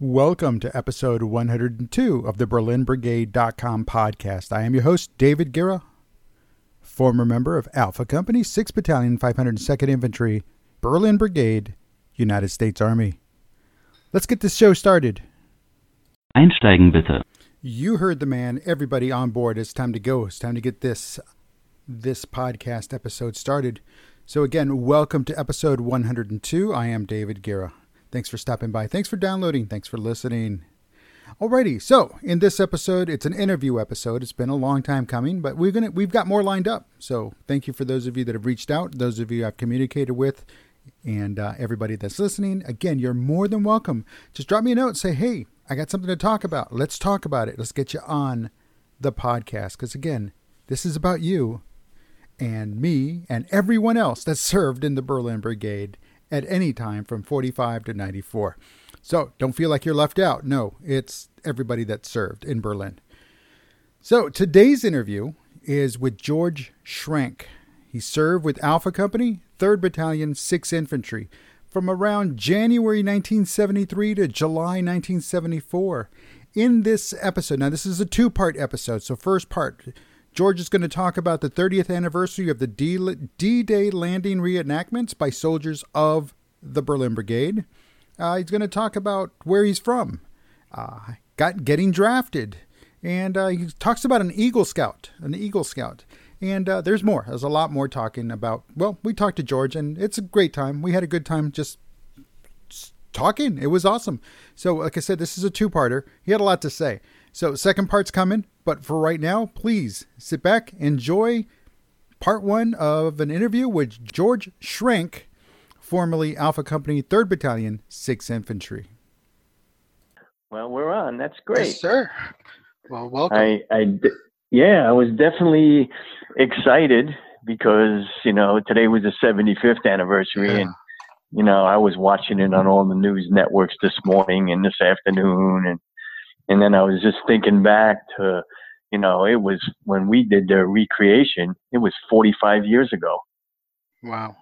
Welcome to episode 102 of the BerlinBrigade.com podcast. I am your host, David Guerra, former member of Alpha Company, 6th Battalion, 502nd Infantry, Berlin Brigade, United States Army. Let's get this show started. Einsteigen bitte. You heard the man. Everybody on board. It's time to go. It's time to get this this podcast episode started. So again, welcome to episode 102. I am David Guerra. Thanks for stopping by. Thanks for downloading. Thanks for listening. Alrighty, so in this episode, it's an interview episode. It's been a long time coming, but we're gonna we've got more lined up. So thank you for those of you that have reached out, those of you I've communicated with, and uh, everybody that's listening. Again, you're more than welcome. Just drop me a note. And say, hey, I got something to talk about. Let's talk about it. Let's get you on the podcast because again, this is about you and me and everyone else that served in the Berlin Brigade at any time from 45 to 94. So don't feel like you're left out. No, it's everybody that served in Berlin. So today's interview is with George Schrenk. He served with Alpha Company, 3rd Battalion, 6th Infantry from around January 1973 to July 1974. In this episode, now this is a two part episode. So, first part, George is going to talk about the 30th anniversary of the D Day landing reenactments by soldiers of the Berlin Brigade. Uh, he's going to talk about where he's from, uh, got getting drafted, and uh, he talks about an Eagle Scout, an Eagle Scout. And uh, there's more. There's a lot more talking about. Well, we talked to George, and it's a great time. We had a good time just talking. It was awesome. So, like I said, this is a two parter. He had a lot to say. So, second part's coming. But for right now, please sit back, enjoy part one of an interview with George Schrenk, formerly Alpha Company, 3rd Battalion, 6th Infantry. Well, we're on. That's great. Yes, sir. Well, welcome. I, I, yeah, I was definitely excited because, you know, today was the 75th anniversary yeah. and, you know, I was watching it on all the news networks this morning and this afternoon and, and then I was just thinking back to, you know, it was when we did the recreation, it was 45 years ago. Wow.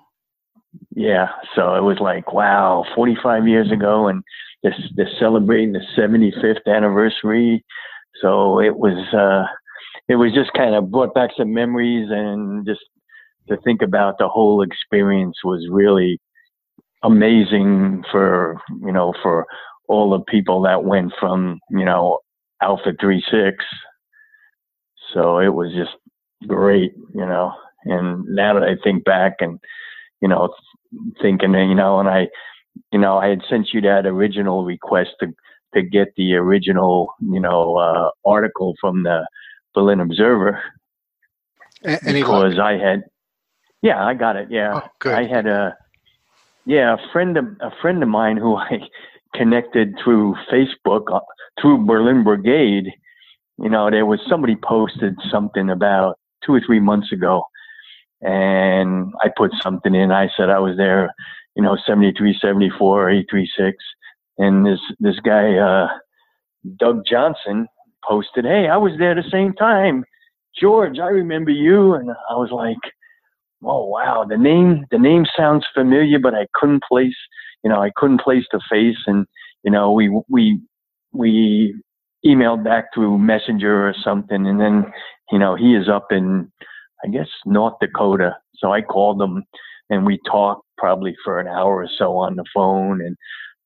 Yeah. So it was like, wow, 45 years ago. And this, they're celebrating the 75th anniversary. So it was, uh, it was just kind of brought back some memories and just to think about the whole experience was really amazing for, you know, for all the people that went from, you know, Alpha 3 6 so it was just great, you know. And now that I think back and, you know, thinking, you know, and I, you know, I had sent you that original request to to get the original, you know, uh, article from the Berlin Observer. Because luck? I had, yeah, I got it. Yeah, oh. I had a, yeah, a friend of a friend of mine who I connected through Facebook uh, through Berlin Brigade you know, there was somebody posted something about two or three months ago, and I put something in. I said I was there, you know, 73, 74, 836, and this this guy, uh, Doug Johnson, posted, "Hey, I was there at the same time, George. I remember you." And I was like, "Oh wow, the name the name sounds familiar, but I couldn't place, you know, I couldn't place the face." And you know, we we we emailed back through Messenger or something, and then you know he is up in I guess North Dakota. So I called him, and we talked probably for an hour or so on the phone, and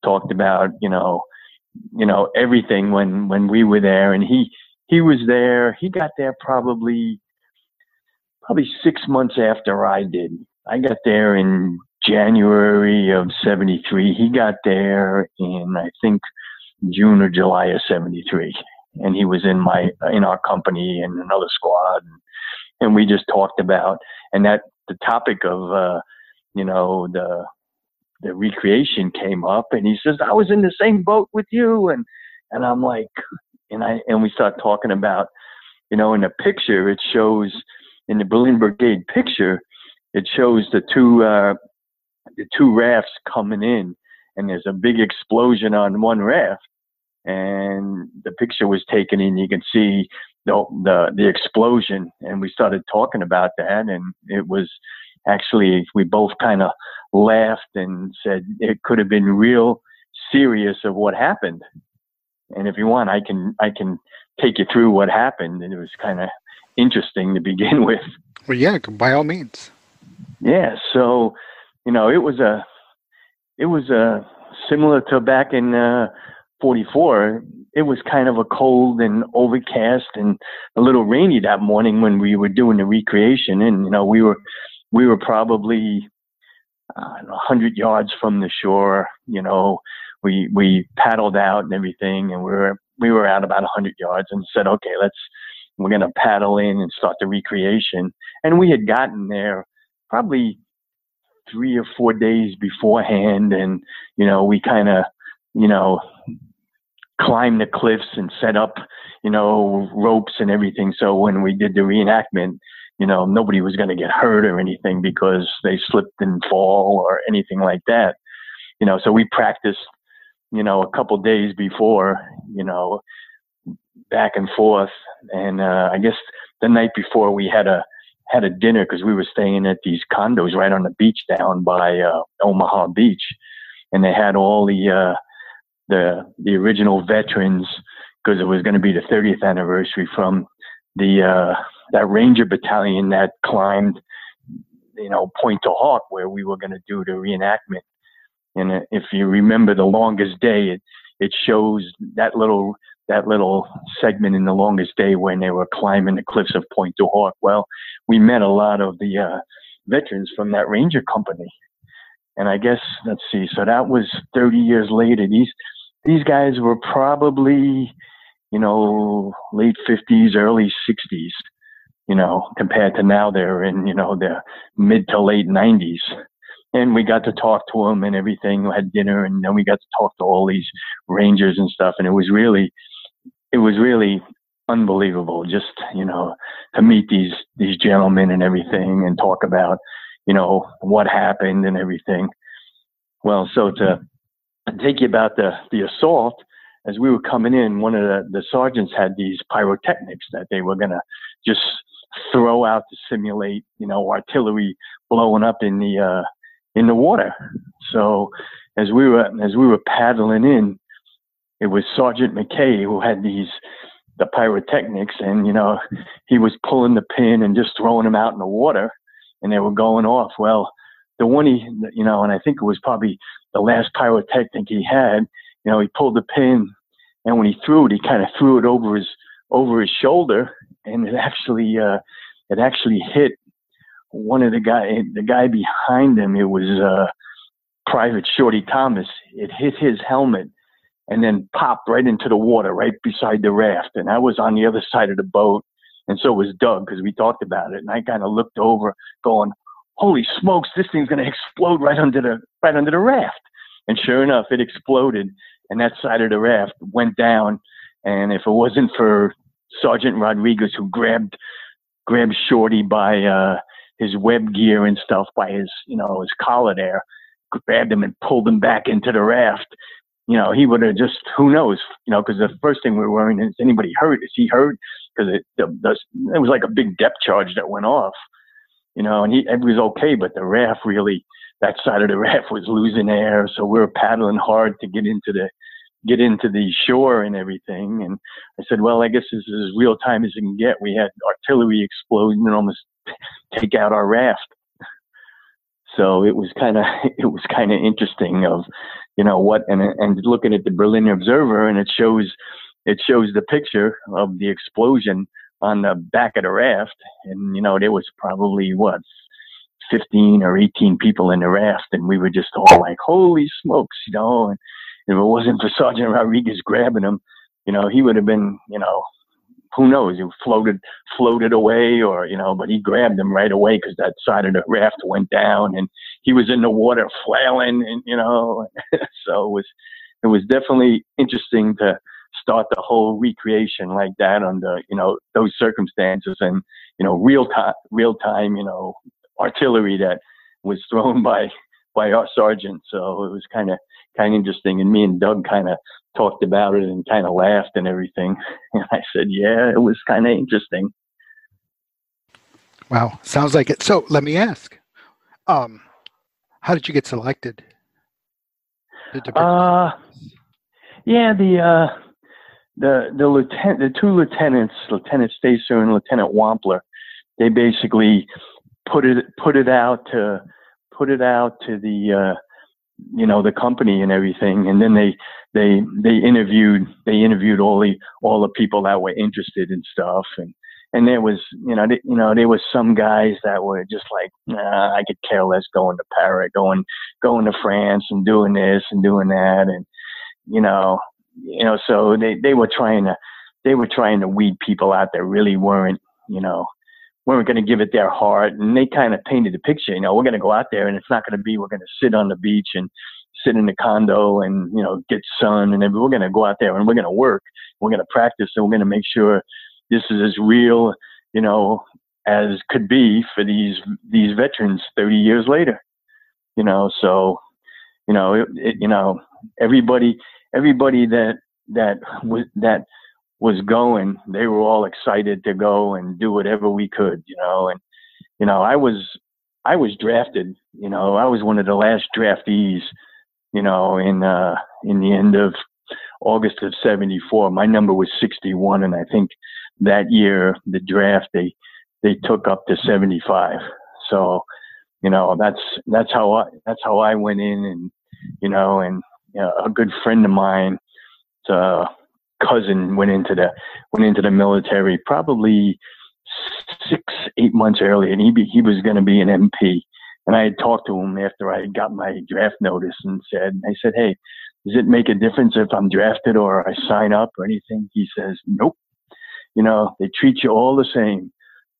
talked about you know you know everything when when we were there, and he he was there. He got there probably probably six months after I did. I got there in January of '73. He got there in I think June or July of '73, and he was in my in our company and another squad, and, and we just talked about and that the topic of uh, you know the the recreation came up, and he says I was in the same boat with you, and and I'm like, and I and we start talking about, you know, in the picture it shows in the Berlin Brigade picture, it shows the two uh, the two rafts coming in, and there's a big explosion on one raft, and the picture was taken and you can see the, the the explosion and we started talking about that and it was actually we both kind of laughed and said it could have been real serious of what happened. And if you want, I can I can take you through what happened. And it was kind of interesting to begin with. Well, yeah, by all means. Yeah. So, you know, it was a it was a similar to back in uh, 44. It was kind of a cold and overcast and a little rainy that morning when we were doing the recreation. And you know, we were we were probably uh, 100 yards from the shore. You know, we we paddled out and everything, and we were we were out about a 100 yards and said, okay, let's we're going to paddle in and start the recreation. And we had gotten there probably three or four days beforehand, and you know, we kind of you know climbed the cliffs and set up you know ropes and everything. So when we did the reenactment, you know, nobody was going to get hurt or anything because they slipped and fall or anything like that. You know, so we practiced, you know, a couple days before, you know, back and forth. And uh, I guess the night before we had a had a dinner because we were staying at these condos right on the beach down by uh, Omaha Beach, and they had all the uh, the the original veterans because it was going to be the 30th anniversary from the uh, that Ranger battalion that climbed, you know, Pointe du Hoc where we were going to do the reenactment. And if you remember the longest day, it it shows that little that little segment in the longest day when they were climbing the cliffs of Pointe du Hoc. Well, we met a lot of the uh, veterans from that Ranger company, and I guess let's see. So that was 30 years later. These these guys were probably you know late 50s, early 60s you know, compared to now they're in, you know, their mid to late 90s. And we got to talk to them and everything. We had dinner, and then we got to talk to all these rangers and stuff. And it was really, it was really unbelievable just you know to meet these these gentlemen and everything and talk about you know what happened and everything well so to take you about the the assault as we were coming in one of the the sergeants had these pyrotechnics that they were going to just throw out to simulate, you know, artillery blowing up in the uh, in the water. So as we were as we were paddling in, it was Sergeant McKay who had these the pyrotechnics, and you know, he was pulling the pin and just throwing them out in the water, and they were going off. Well, the one he, you know, and I think it was probably the last pyrotechnic he had. You know, he pulled the pin, and when he threw it, he kind of threw it over his over his shoulder, and it actually uh, it actually hit one of the guy the guy behind him. It was uh, Private Shorty Thomas. It hit his helmet and then popped right into the water right beside the raft. And I was on the other side of the boat, and so was Doug because we talked about it. And I kind of looked over, going, "Holy smokes, this thing's going to explode right under the right under the raft!" And sure enough, it exploded, and that side of the raft went down. And if it wasn't for Sergeant Rodriguez who grabbed grabbed Shorty by uh, his web gear and stuff, by his you know his collar there, grabbed him and pulled him back into the raft. You know, he would have just who knows, you know, because the first thing we were worrying is anybody hurt? Is he hurt? Because it the, the, it was like a big depth charge that went off. You know, and he it was okay, but the raft really that side of the raft was losing air, so we were paddling hard to get into the get into the shore and everything. And I said, well, I guess this is as real time as it can get. We had artillery exploding and almost take out our raft. So it was kind of it was kind of interesting of you know what and and looking at the Berlin Observer and it shows it shows the picture of the explosion on the back of the raft. And you know there was probably what 15 or 18 people in the raft and we were just all like holy smokes you know? And if it wasn't for Sergeant Rodriguez grabbing him, you know, he would have been, you know, who knows? He floated, floated away, or you know, but he grabbed him right away because that side of the raft went down, and he was in the water flailing, and you know, so it was, it was definitely interesting to start the whole recreation like that under you know those circumstances, and you know, real time, real time, you know, artillery that was thrown by by our sergeant. So it was kind of kind of interesting. And me and Doug kind of talked about it and kind of laughed and everything. And I said, yeah, it was kind of interesting. Wow, sounds like it. So let me ask, um, how did you get selected? Uh, yeah, the uh, the the lieutenant, the two lieutenants, Lieutenant Stacer and Lieutenant Wampler, they basically put it put it out to put it out to the uh, you know the company and everything, and then they they they interviewed they interviewed all the all the people that were interested in stuff and and there was you know they, you know there was some guys that were just like nah, I could care less going to Paris going going to France and doing this and doing that and you know you know so they they were trying to they were trying to weed people out that really weren't you know weren't going to give it their heart and they kind of painted the picture you know we're going to go out there and it's not going to be we're going to sit on the beach and sit in the condo and you know get sun and we're going to go out there and we're going to work we're going to practice and we're going to make sure this is as real you know as could be for these these veterans 30 years later you know so you know it, it, you know everybody everybody that that was that was going they were all excited to go and do whatever we could you know and you know i was i was drafted you know i was one of the last draftees you know, in uh, in the end of August of '74. My number was 61, and I think that year the draft they they took up to 75. So, you know, that's that's how I that's how I went in, and you know, and you know, a good friend of mine, uh, cousin went into the went into the military probably six eight months earlier, and he be, he was going to be an MP. And I had talked to him after I got my draft notice and said, I said, hey, does it make a difference if I'm drafted or I sign up or anything? He says, nope. You know, they treat you all the same.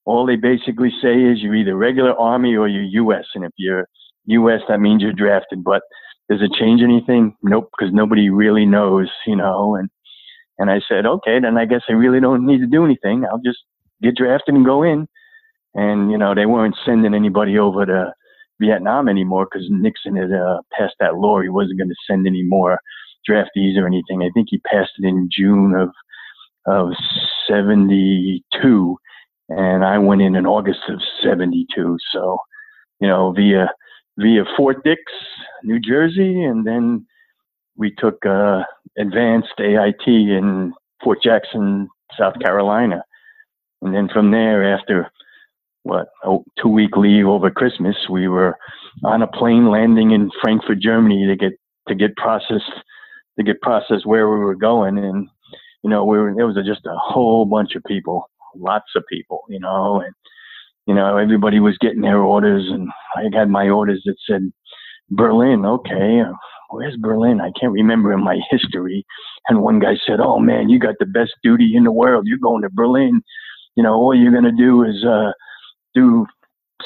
All they basically say is you're either regular Army or you're U.S. And if you're U.S., that means you're drafted. But does it change anything? Nope, because nobody really knows, you know. And and I said, okay, then I guess I really don't need to do anything. I'll just get drafted and go in. And you know, they weren't sending anybody over to Vietnam anymore because Nixon had uh, passed that law. He wasn't going to send any more draftees or anything. I think he passed it in June of of '72, and I went in in August of '72. So, you know, via via Fort Dix, New Jersey, and then we took uh, advanced AIT in Fort Jackson, South Carolina, and then from there, after what a two week leave over Christmas. We were on a plane landing in Frankfurt, Germany, to get to get processed to get processed where we were going, and you know, we were there was just a whole bunch of people, lots of people, you know, and you know everybody was getting their orders, and I had my orders that said Berlin. Okay, where's Berlin? I can't remember in my history. And one guy said, "Oh man, you got the best duty in the world. You're going to Berlin. You know, all you're gonna do is." uh do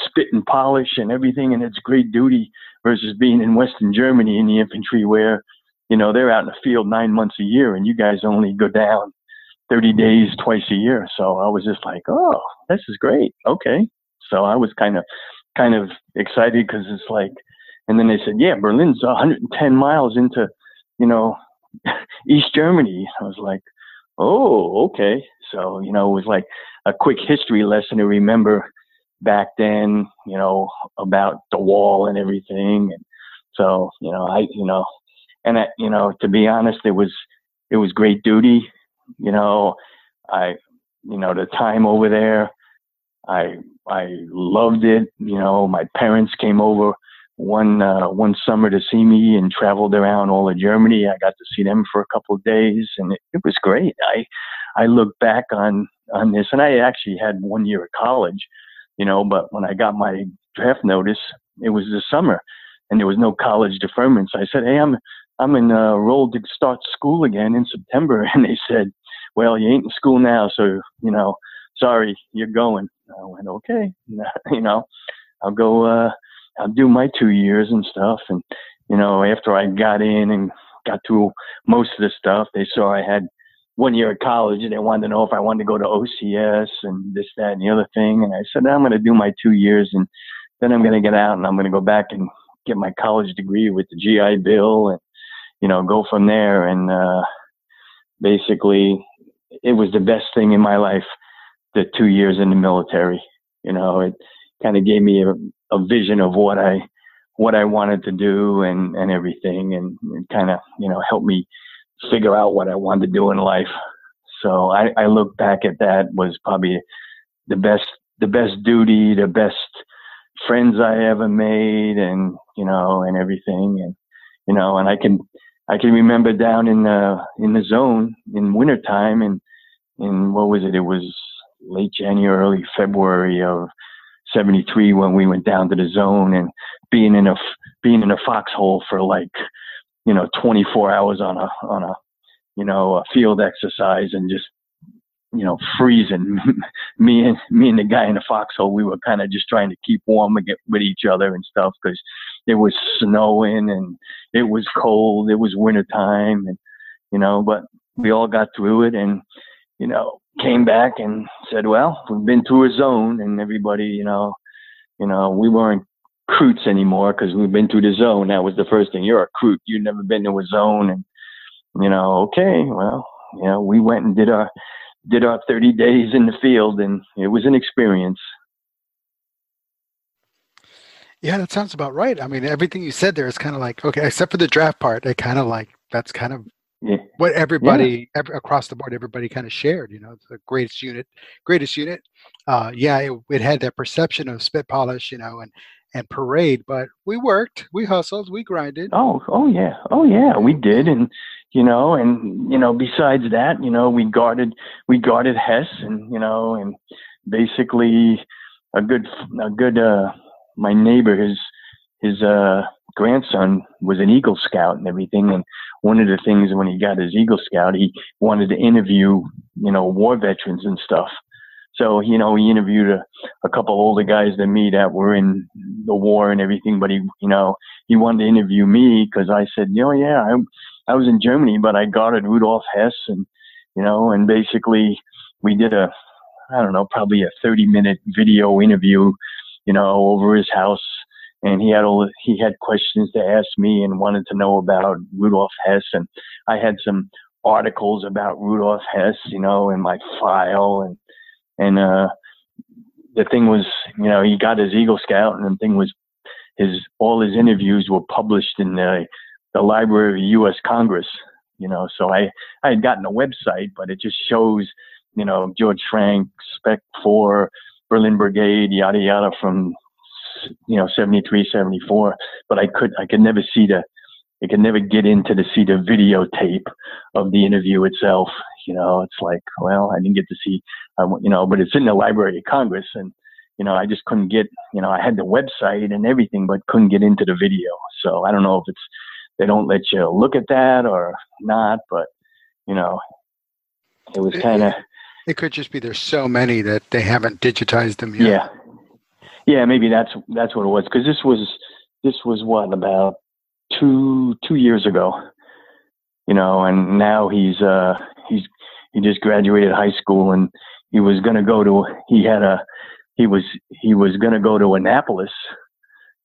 spit and polish and everything and it's great duty versus being in Western Germany in the infantry where, you know, they're out in the field nine months a year and you guys only go down 30 days twice a year. So I was just like, oh, this is great. Okay. So I was kind of, kind of excited because it's like, and then they said, yeah, Berlin's 110 miles into, you know, East Germany. I was like, oh, okay. So, you know, it was like a quick history lesson to remember back then, you know, about the wall and everything. And so, you know, I, you know, and I, you know, to be honest, it was, it was great duty. You know, I, you know, the time over there, I, I loved it. You know, my parents came over one, uh, one summer to see me and traveled around all of Germany. I got to see them for a couple of days and it, it was great. I, I look back on, on this and I actually had one year of college you know, but when I got my draft notice, it was the summer and there was no college deferment. So I said, Hey, I'm, I'm enrolled to start school again in September. And they said, well, you ain't in school now. So, you know, sorry, you're going. I went, okay, you know, I'll go, uh, I'll do my two years and stuff. And, you know, after I got in and got through most of the stuff, they saw I had one year at college and they wanted to know if I wanted to go to OCS and this, that, and the other thing. And I said, I'm going to do my two years and then I'm going to get out and I'm going to go back and get my college degree with the GI Bill and, you know, go from there. And, uh, basically it was the best thing in my life, the two years in the military. You know, it kind of gave me a, a vision of what I, what I wanted to do and and everything, and, and kind of you know helped me figure out what I wanted to do in life. So I, I look back at that was probably the best the best duty, the best friends I ever made, and you know, and everything, and you know, and I can I can remember down in the in the zone in wintertime, and in what was it? It was late January, early February of '73 when we went down to the zone, and being in a being in a foxhole for like you know 24 hours on a on a you know a field exercise and just you know freezing. Me and me and the guy in the foxhole we were kind of just trying to keep warm and get with each other and stuff because it was snowing and it was cold it was winter time and you know but we all got through it and you know came back and said well we've been through a zone and everybody you know you know we weren't recruits anymore because we've been through the zone. That was the first thing. You're a recruit. You've never been to a zone, and you know, okay, well, you know, we went and did our did our 30 days in the field, and it was an experience. Yeah, that sounds about right. I mean, everything you said there is kind of like okay, except for the draft part. It kind of like that's kind of yeah. what everybody yeah. across the board, everybody kind of shared. You know, the greatest unit, greatest unit. Uh, yeah, it, it had that perception of spit polish, you know, and and parade, but we worked, we hustled, we grinded. Oh, oh yeah, oh yeah, we did, and you know, and you know, besides that, you know, we guarded, we guarded Hess, and you know, and basically a good, a good, uh, my neighbor, his, his, uh, grandson was an Eagle Scout and everything, and one of the things when he got his Eagle Scout, he wanted to interview, you know, war veterans and stuff. So, you know, he interviewed a, a couple older guys than me that were in the war and everything, but he, you know, he wanted to interview me because I said, you know, yeah, I, I was in Germany, but I guarded Rudolf Hess and, you know, and basically we did a, I don't know, probably a 30 minute video interview, you know, over his house. And he had all, he had questions to ask me and wanted to know about Rudolf Hess. And I had some articles about Rudolf Hess, you know, in my file and, and uh, the thing was, you know, he got his Eagle Scout, and the thing was, his all his interviews were published in the the Library of U.S. Congress. You know, so I I had gotten a website, but it just shows, you know, George Frank, Spec Four, Berlin Brigade, yada yada from you know 73 74 but i could i could never see the I could never get into to see the videotape of the interview itself. You know, it's like, well, I didn't get to see, um, you know, but it's in the Library of Congress, and you know, I just couldn't get, you know, I had the website and everything, but couldn't get into the video. So I don't know if it's they don't let you look at that or not, but you know, it was kind of. It could just be there's so many that they haven't digitized them yet. Yeah, yeah, maybe that's that's what it was because this was this was what about two two years ago, you know, and now he's uh he's he just graduated high school and he was gonna go to he had a he was he was gonna go to Annapolis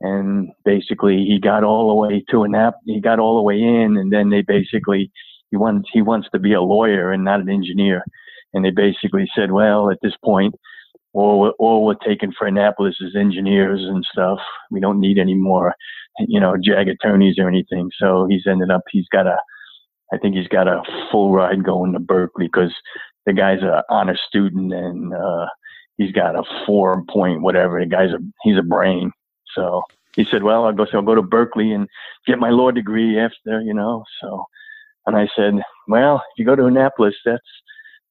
and basically he got all the way to Annap he got all the way in and then they basically he wants he wants to be a lawyer and not an engineer. And they basically said well at this point all, all we're taking for Annapolis is engineers and stuff. We don't need any more, you know, JAG attorneys or anything. So he's ended up, he's got a, I think he's got a full ride going to Berkeley because the guy's a honor student and uh, he's got a four point whatever. The guy's a he's a brain. So he said, well, I'll go. So I'll go to Berkeley and get my law degree after, you know. So, and I said, well, if you go to Annapolis, that's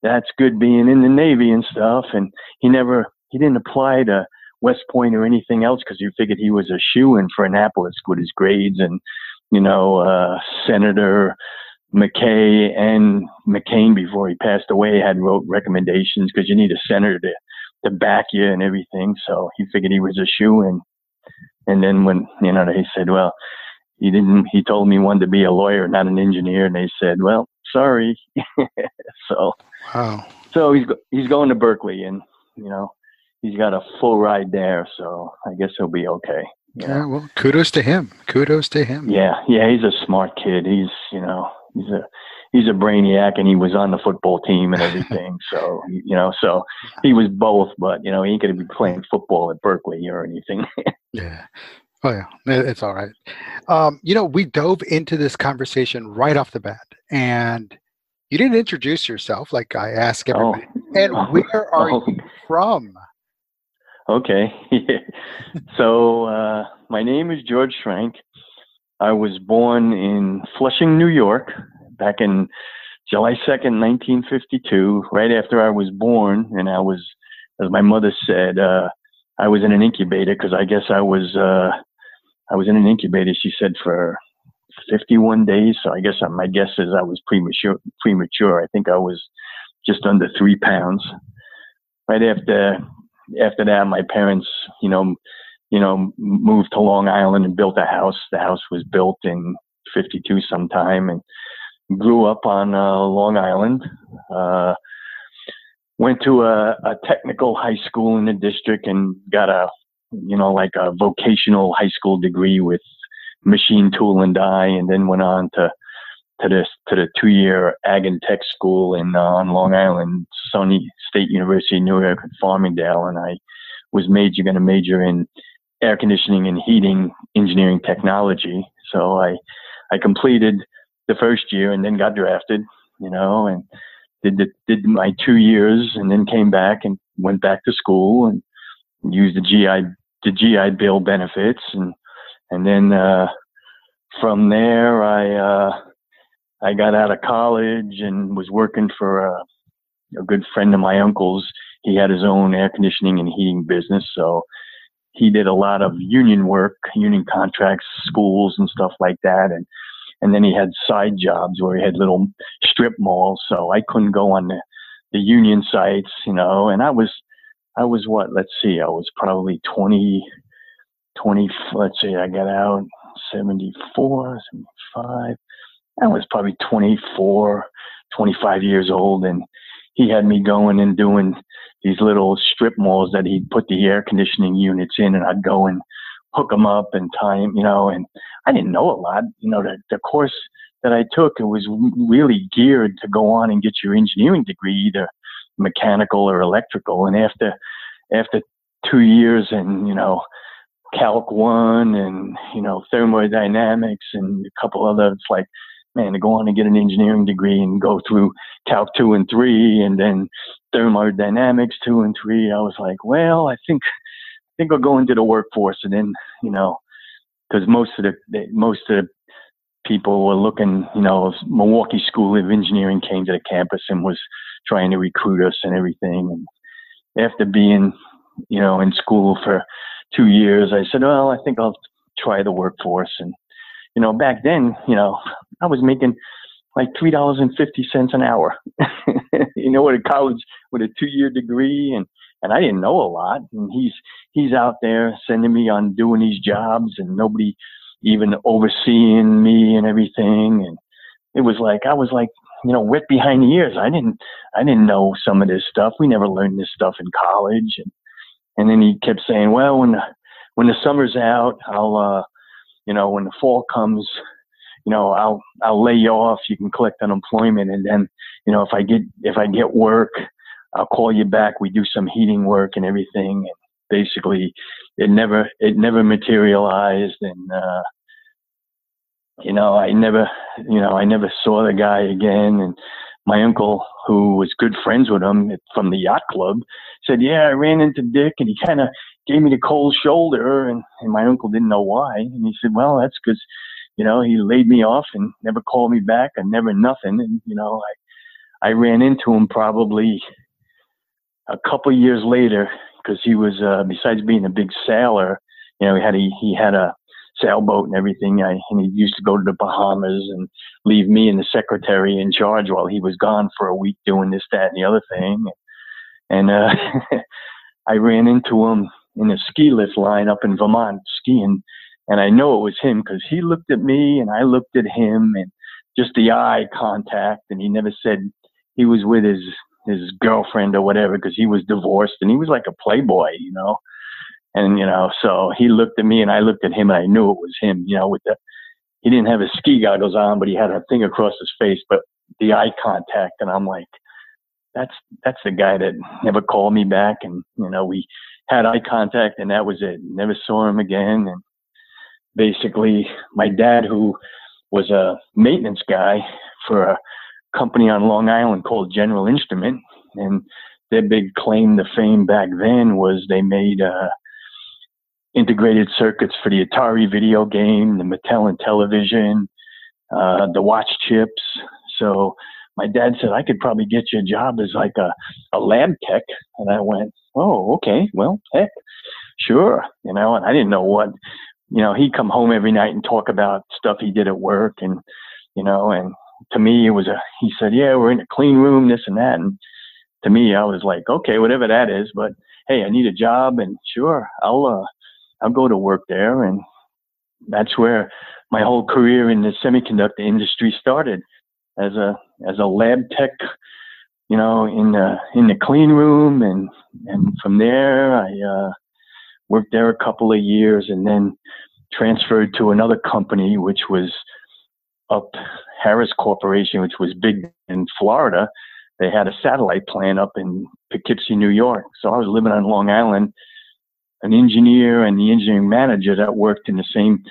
that's good being in the Navy and stuff. And he never, he didn't apply to West Point or anything else because he figured he was a shoe in for Annapolis with his grades and, you know, uh, Senator McKay and McCain before he passed away had wrote recommendations because you need a senator to, to back you and everything. So he figured he was a shoe in. And then when, you know, they said, well, he didn't, he told me he wanted to be a lawyer, not an engineer. And they said, well, sorry. so, wow. So he's he's going to Berkeley, and you know, he's got a full ride there. So I guess he'll be okay. Yeah. Well, kudos to him. Kudos to him. Yeah. Yeah. He's a smart kid. He's you know he's a he's a brainiac, and he was on the football team and everything. so you know, so he was both, but you know, he ain't gonna be playing football at Berkeley or anything. yeah. Oh yeah, it's all right. Um, you know, we dove into this conversation right off the bat, and you didn't introduce yourself like I ask oh. everybody. Oh. And where are oh. you from? Okay, so uh, my name is George Schrank. I was born in Flushing, New York, back in July 2nd, 1952, right after I was born. And I was, as my mother said, uh, I was in an incubator because I guess I was uh, I was in an incubator, she said, for 51 days. So I guess uh, my guess is I was premature. Premature. I think I was just under three pounds. Right after after that, my parents, you know, you know, moved to Long Island and built a house. The house was built in 52 sometime and grew up on uh, Long Island. Uh, went to a, a technical high school in the district and got a you know, like a vocational high school degree with machine tool and die, and then went on to to this to the two year ag and tech school in uh, on Long Island, SUNY State University, New York, at Farmingdale, and I was major going to major in air conditioning and heating engineering technology. So I I completed the first year and then got drafted, you know, and did the, did my two years and then came back and went back to school and used the GI the GI Bill benefits, and and then uh, from there I uh, I got out of college and was working for a, a good friend of my uncle's. He had his own air conditioning and heating business, so he did a lot of union work, union contracts, schools and stuff like that, and and then he had side jobs where he had little strip malls. So I couldn't go on the the union sites, you know, and I was I was what? Let's see. I was probably 20, 20. Let's see. I got out 74, 75. I was probably 24, 25 years old, and he had me going and doing these little strip malls that he'd put the air conditioning units in, and I'd go and hook them up and tie them, you know. And I didn't know a lot, you know. The, the course that I took it was really geared to go on and get your engineering degree, either mechanical or electrical. And after after two years in you know Calc one and you know thermodynamics and a couple other it's like man, to go on and get an engineering degree and go through Calc two and three and then thermodynamics two and three, I was like, well, I think I think I'll go into the workforce and then you know because most of the most of the people were looking, you know, Milwaukee School of Engineering came to the campus and was trying to recruit us and everything. And after being, you know, in school for two years, I said, well, I think I'll try the workforce. And, you know, back then, you know, I was making like three dollars and fifty cents an hour. you know, at a college with a two year degree and and I didn't know a lot. And he's he's out there sending me on doing these jobs and nobody even overseeing me and everything. And it was like I was like you know, wet behind the ears. I didn't, I didn't know some of this stuff. We never learned this stuff in college. And, and then he kept saying, well, when the, when the summer's out, I'll, uh, you know, when the fall comes, you know, I'll, I'll lay you off. You can collect unemployment. And then, you know, if I get, if I get work, I'll call you back. We do some heating work and everything. And basically it never, it never materialized. And, uh, you know, I never, you know, I never saw the guy again. And my uncle, who was good friends with him from the yacht club, said, "Yeah, I ran into Dick, and he kind of gave me the cold shoulder." And, and my uncle didn't know why. And he said, "Well, that's because, you know, he laid me off and never called me back, and never nothing." And you know, I, I ran into him probably a couple years later because he was, uh, besides being a big sailor, you know, he had a he had a sailboat and everything. I, and he used to go to the Bahamas and leave me and the secretary in charge while he was gone for a week doing this, that, and the other thing. And uh, I ran into him in a ski lift line up in Vermont skiing, and I know it was him because he looked at me and I looked at him, and just the eye contact. And he never said he was with his his girlfriend or whatever because he was divorced and he was like a playboy, you know. And, you know, so he looked at me and I looked at him and I knew it was him, you know, with the, he didn't have his ski goggles on, but he had a thing across his face, but the eye contact. And I'm like, that's, that's the guy that never called me back. And, you know, we had eye contact and that was it. Never saw him again. And basically my dad, who was a maintenance guy for a company on Long Island called General Instrument, and their big claim to fame back then was they made uh, integrated circuits for the Atari video game, the Mattel Intellivision, uh, the watch chips. So my dad said I could probably get you a job as like a, a lab tech, and I went, oh, okay, well, heck, sure, you know. And I didn't know what, you know, he'd come home every night and talk about stuff he did at work, and you know, and to me it was a. He said, yeah, we're in a clean room, this and that, and to me I was like, okay, whatever that is, but hey, I need a job, and sure, I'll uh, I'll go to work there, and that's where my whole career in the semiconductor industry started as a as a lab tech, you know, in the in the clean room, and and from there I uh, worked there a couple of years, and then transferred to another company, which was up Harris Corporation, which was big in Florida. They had a satellite plant up in Poughkeepsie, New York. So I was living on Long Island. An engineer and the engineering manager that worked in the same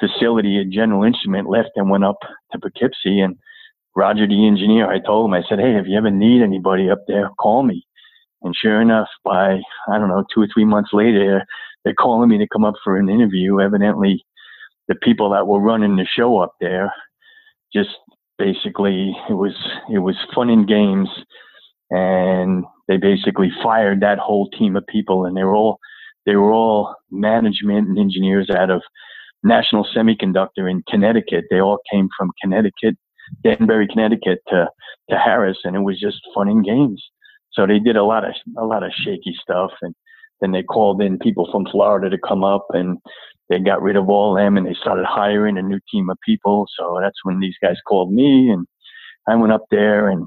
facility at General Instrument left and went up to Poughkeepsie. And Roger, the engineer, I told him, I said, hey, if you ever need anybody up there, call me. And sure enough, by, I don't know, two or three months later, they're calling me to come up for an interview. Evidently, the people that were running the show up there just basically, it was, it was fun and games. And they basically fired that whole team of people and they were all, they were all management and engineers out of National Semiconductor in Connecticut. They all came from Connecticut Danbury, Connecticut to to Harris, and it was just fun and games. So they did a lot of a lot of shaky stuff, and then they called in people from Florida to come up, and they got rid of all them, and they started hiring a new team of people. So that's when these guys called me, and I went up there, and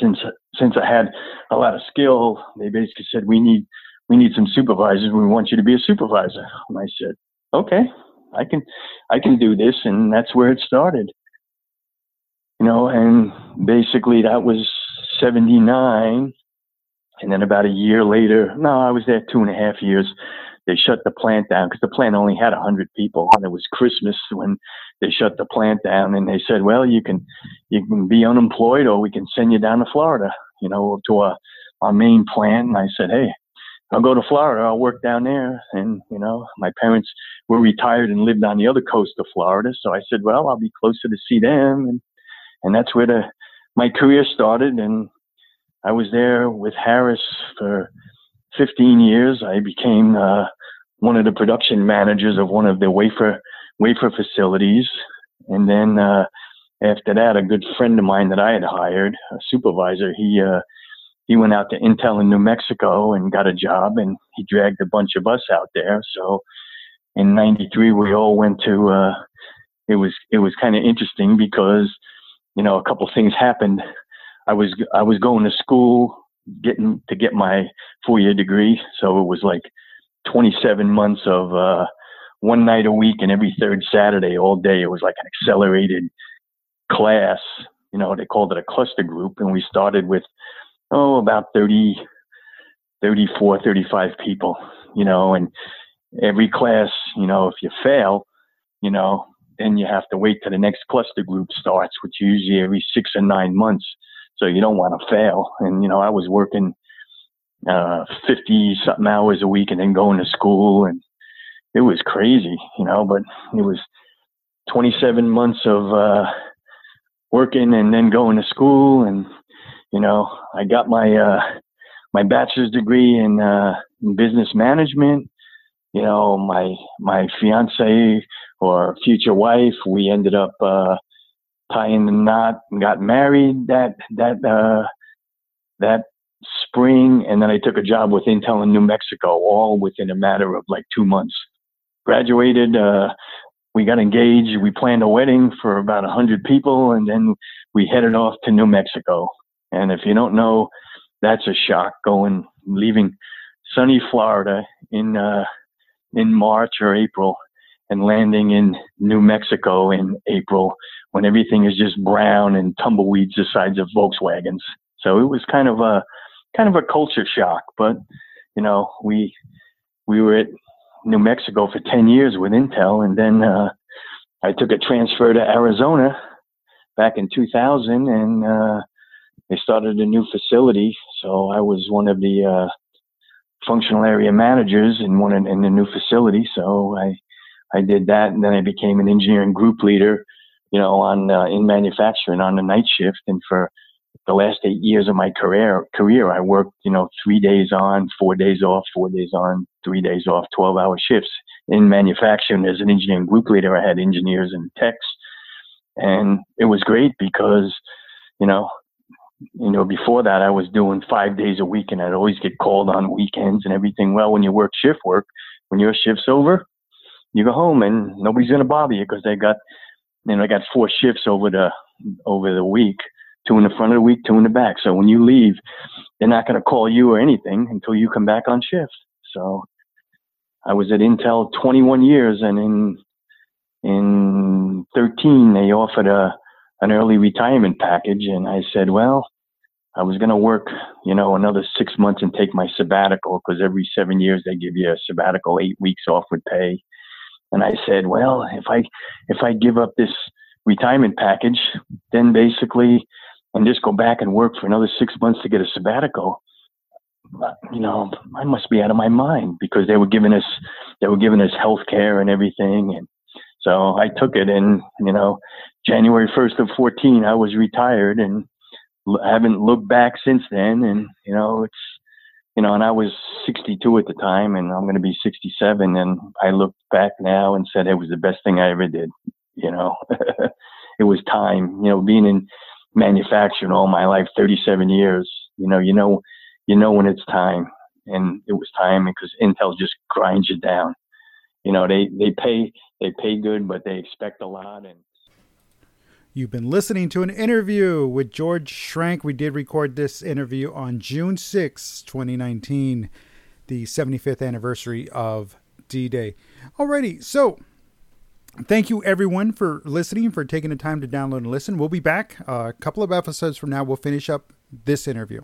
since since I had a lot of skill, they basically said we need we need some supervisors. We want you to be a supervisor. And I said, okay, I can I can do this, and that's where it started you know, and basically that was 79. And then about a year later, no, I was there two and a half years. They shut the plant down because the plant only had 100 people. And it was Christmas when they shut the plant down. And they said, well, you can, you can be unemployed or we can send you down to Florida, you know, to a, our main plant. And I said, hey, I'll go to Florida. I'll work down there. And, you know, my parents were retired and lived on the other coast of Florida. So I said, well, I'll be closer to see them. And and that's where the my career started. And I was there with Harris for 15 years. I became uh, one of the production managers of one of the wafer wafer facilities, and then uh, after that, a good friend of mine that I had hired, a supervisor, he uh, he went out to Intel in New Mexico and got a job, and he dragged a bunch of us out there. So in '93, we all went to. Uh, it was it was kind of interesting because you know, a couple things happened. I was I was going to school, getting to get my four year degree, so it was like 27 months of uh, one night a week and every third Saturday all day. It was like an accelerated class. You know, they called it a cluster group, and we started with oh about 30, 34, 35 people. You know, and every class, you know, if you fail, you know, then you have to wait till the next cluster group starts, which usually every six or nine months. So you don't want to fail. And you know, I was working uh, fifty something hours a week, and then going to school, and it was crazy, you know. But it was twenty seven months of uh, working and then going to school, and you know, I got my uh, my bachelor's degree in, uh, in business management. You know, my my fiance or future wife. We ended up uh, tying the knot and got married that that uh, that spring, and then I took a job with Intel in New Mexico, all within a matter of like two months. Graduated, uh, we got engaged. We planned a wedding for about a hundred people, and then we headed off to New Mexico. And if you don't know, that's a shock going leaving sunny Florida in uh, in March or April and landing in New Mexico in April when everything is just brown and tumbleweeds the sides of Volkswagens. So it was kind of a kind of a culture shock, but you know, we we were at New Mexico for 10 years with Intel. And then uh, I took a transfer to Arizona back in 2000 and uh, they started a new facility. So I was one of the uh, functional area managers in one in, in the new facility. So I I did that, and then I became an engineering group leader, you know, on uh, in manufacturing on the night shift. And for the last eight years of my career, career, I worked, you know, three days on, four days off, four days on, three days off, 12 hour shifts in manufacturing. As an engineering group leader, I had engineers and techs. And it was great because, you know, you know, before that I was doing five days a week and I'd always get called on weekends and everything. Well, when you work shift work, when your shift's over, you go home and nobody's going to bother you because they got, you know, I got four shifts over the, over the week, two in the front of the week, two in the back. So when you leave, they're not going to call you or anything until you come back on shift. So I was at Intel 21 years and in, in 13, they offered a, an early retirement package. And I said, well, I was going to work, you know, another six months and take my sabbatical because every seven years they give you a sabbatical, eight weeks off with pay. And I said, well, if I if I give up this retirement package, then basically, and just go back and work for another six months to get a sabbatical, you know, I must be out of my mind because they were giving us they were giving us health care and everything, and so I took it. And you know, January first of fourteen, I was retired, and haven't looked back since then. And you know, it's you know, and I was 62 at the time, and I'm going to be 67. And I look back now and said it was the best thing I ever did. You know, it was time. You know, being in manufacturing all my life, 37 years. You know, you know, you know when it's time, and it was time because Intel just grinds you down. You know, they they pay they pay good, but they expect a lot, and You've been listening to an interview with George Schrank. We did record this interview on June 6, 2019, the 75th anniversary of D Day. Alrighty, so thank you everyone for listening, for taking the time to download and listen. We'll be back uh, a couple of episodes from now. We'll finish up this interview.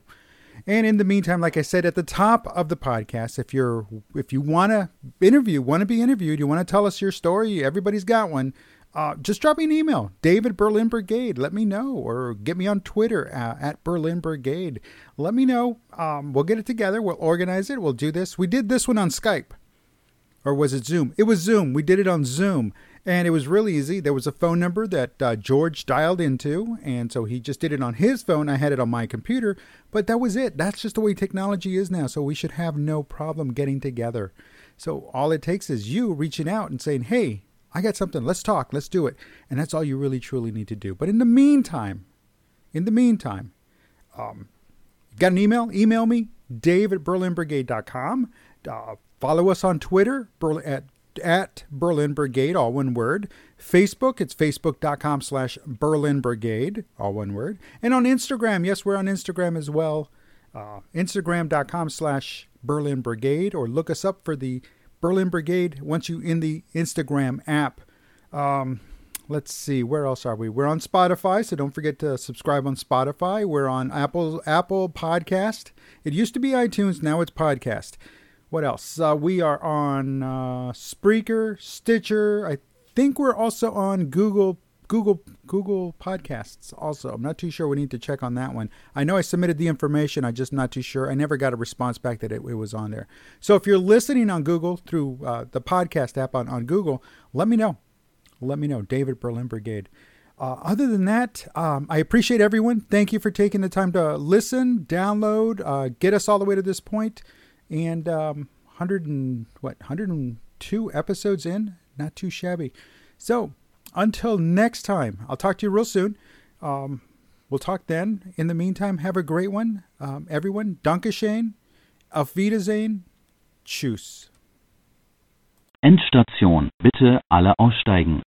And in the meantime, like I said at the top of the podcast, if you're if you want to interview, want to be interviewed, you want to tell us your story, everybody's got one uh, just drop me an email, David Berlin Brigade. Let me know, or get me on Twitter uh, at Berlin Brigade. Let me know. Um, we'll get it together. We'll organize it. We'll do this. We did this one on Skype, or was it Zoom? It was Zoom. We did it on Zoom, and it was really easy. There was a phone number that uh, George dialed into, and so he just did it on his phone. I had it on my computer, but that was it. That's just the way technology is now. So we should have no problem getting together. So all it takes is you reaching out and saying, "Hey." I got something. Let's talk. Let's do it. And that's all you really truly need to do. But in the meantime, in the meantime, um, got an email? Email me, dave at berlinbrigade.com. Uh, follow us on Twitter Berlin at, at Berlin Brigade, all one word. Facebook, it's facebook.com slash Berlin Brigade, all one word. And on Instagram, yes, we're on Instagram as well. Uh, Instagram.com slash Berlin Brigade, or look us up for the Berlin Brigade, once you in the Instagram app. Um, let's see, where else are we? We're on Spotify, so don't forget to subscribe on Spotify. We're on Apple Apple Podcast. It used to be iTunes, now it's podcast. What else? Uh, we are on uh, Spreaker, Stitcher. I think we're also on Google Google Google Podcasts also. I'm not too sure. We need to check on that one. I know I submitted the information. I'm just not too sure. I never got a response back that it, it was on there. So if you're listening on Google through uh, the podcast app on, on Google, let me know. Let me know. David Berlin Brigade. Uh, other than that, um, I appreciate everyone. Thank you for taking the time to listen, download, uh, get us all the way to this point, and um, 100 and what 102 episodes in. Not too shabby. So until next time, I'll talk to you real soon. Um, we'll talk then. In the meantime, have a great one. Um, everyone, Dankeschön, auf Wiedersehen, tschüss. Endstation, bitte alle aussteigen.